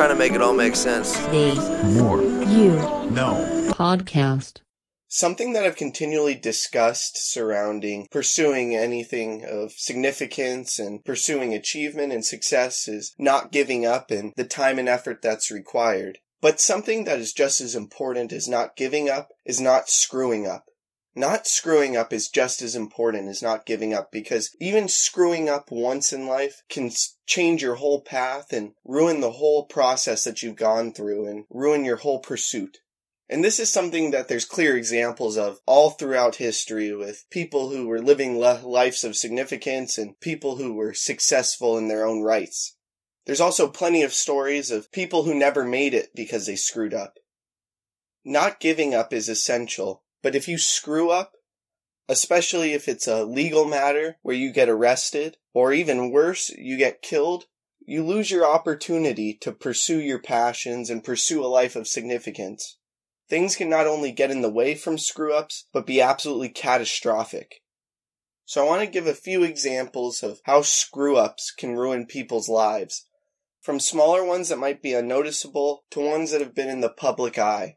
trying to make it all make sense. The Moore. You Know. Podcast. Something that I've continually discussed surrounding pursuing anything of significance and pursuing achievement and success is not giving up and the time and effort that's required. But something that is just as important as not giving up is not screwing up. Not screwing up is just as important as not giving up because even screwing up once in life can change your whole path and ruin the whole process that you've gone through and ruin your whole pursuit. And this is something that there's clear examples of all throughout history with people who were living lives of significance and people who were successful in their own rights. There's also plenty of stories of people who never made it because they screwed up. Not giving up is essential, but if you screw up, especially if it's a legal matter where you get arrested, or even worse, you get killed, you lose your opportunity to pursue your passions and pursue a life of significance. Things can not only get in the way from screw ups, but be absolutely catastrophic. So I want to give a few examples of how screw ups can ruin people's lives. From smaller ones that might be unnoticeable to ones that have been in the public eye.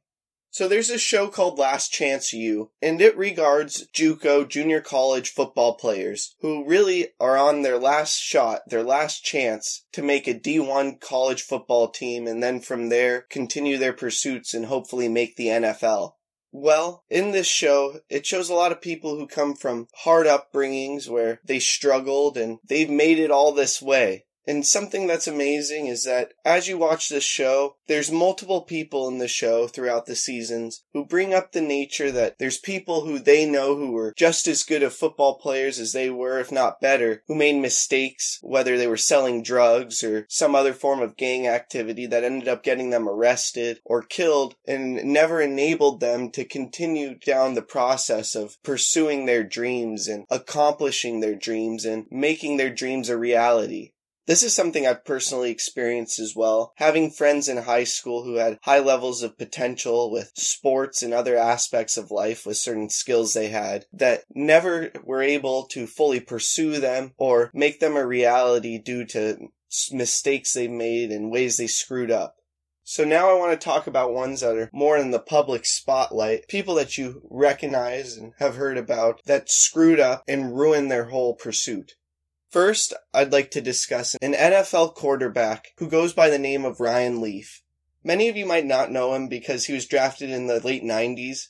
So there's a show called Last Chance U, and it regards JUCO junior college football players who really are on their last shot, their last chance to make a D1 college football team and then from there continue their pursuits and hopefully make the NFL. Well, in this show, it shows a lot of people who come from hard upbringings where they struggled and they've made it all this way. And something that's amazing is that as you watch this show, there's multiple people in the show throughout the seasons who bring up the nature that there's people who they know who were just as good of football players as they were, if not better, who made mistakes, whether they were selling drugs or some other form of gang activity that ended up getting them arrested or killed and never enabled them to continue down the process of pursuing their dreams and accomplishing their dreams and making their dreams a reality. This is something I've personally experienced as well. Having friends in high school who had high levels of potential with sports and other aspects of life with certain skills they had that never were able to fully pursue them or make them a reality due to mistakes they've made and ways they screwed up. So now I want to talk about ones that are more in the public spotlight, people that you recognize and have heard about that screwed up and ruined their whole pursuit. First, I'd like to discuss an NFL quarterback who goes by the name of Ryan Leaf. Many of you might not know him because he was drafted in the late 90s,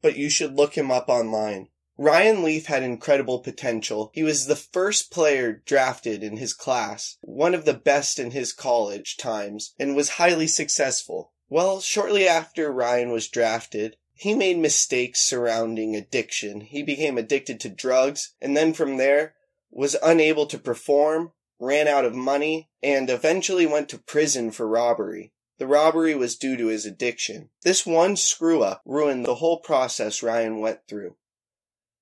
but you should look him up online. Ryan Leaf had incredible potential. He was the first player drafted in his class, one of the best in his college times, and was highly successful. Well, shortly after Ryan was drafted, he made mistakes surrounding addiction. He became addicted to drugs, and then from there, was unable to perform, ran out of money, and eventually went to prison for robbery. The robbery was due to his addiction. This one screw up ruined the whole process Ryan went through.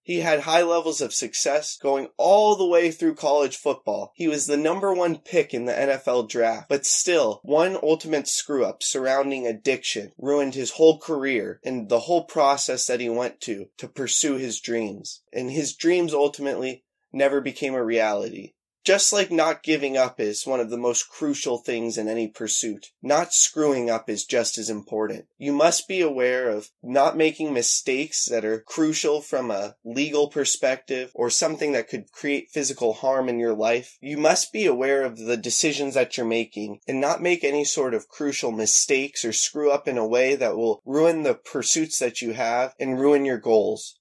He had high levels of success going all the way through college football. He was the number one pick in the NFL draft, but still, one ultimate screw up surrounding addiction ruined his whole career and the whole process that he went to to pursue his dreams. And his dreams ultimately never became a reality. Just like not giving up is one of the most crucial things in any pursuit, not screwing up is just as important. You must be aware of not making mistakes that are crucial from a legal perspective or something that could create physical harm in your life. You must be aware of the decisions that you're making and not make any sort of crucial mistakes or screw up in a way that will ruin the pursuits that you have and ruin your goals.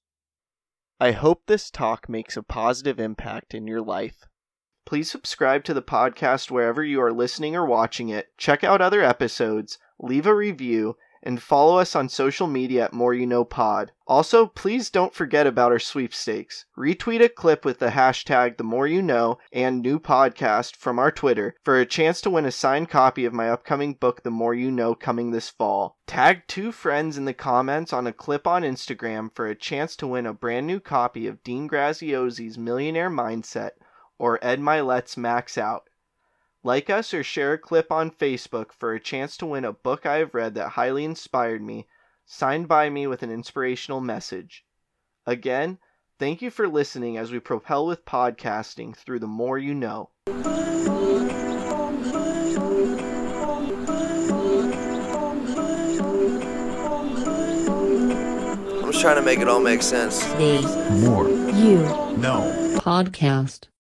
I hope this talk makes a positive impact in your life. Please subscribe to the podcast wherever you are listening or watching it. Check out other episodes, leave a review, and follow us on social media at Moore You Know Pod. Also, please don't forget about our sweepstakes. Retweet a clip with the hashtag The More You Know and New Podcast from our Twitter for a chance to win a signed copy of my upcoming book, The More You Know, coming this fall. Tag two friends in the comments on a clip on Instagram for a chance to win a brand new copy of Dean Graziosi's Millionaire Mindset or Ed Mylett's Max Out. Like us or share a clip on Facebook for a chance to win a book I have read that highly inspired me, signed by me with an inspirational message. Again, thank you for listening as we propel with podcasting through the more you know. I'm just trying to make it all make sense. The more you know podcast.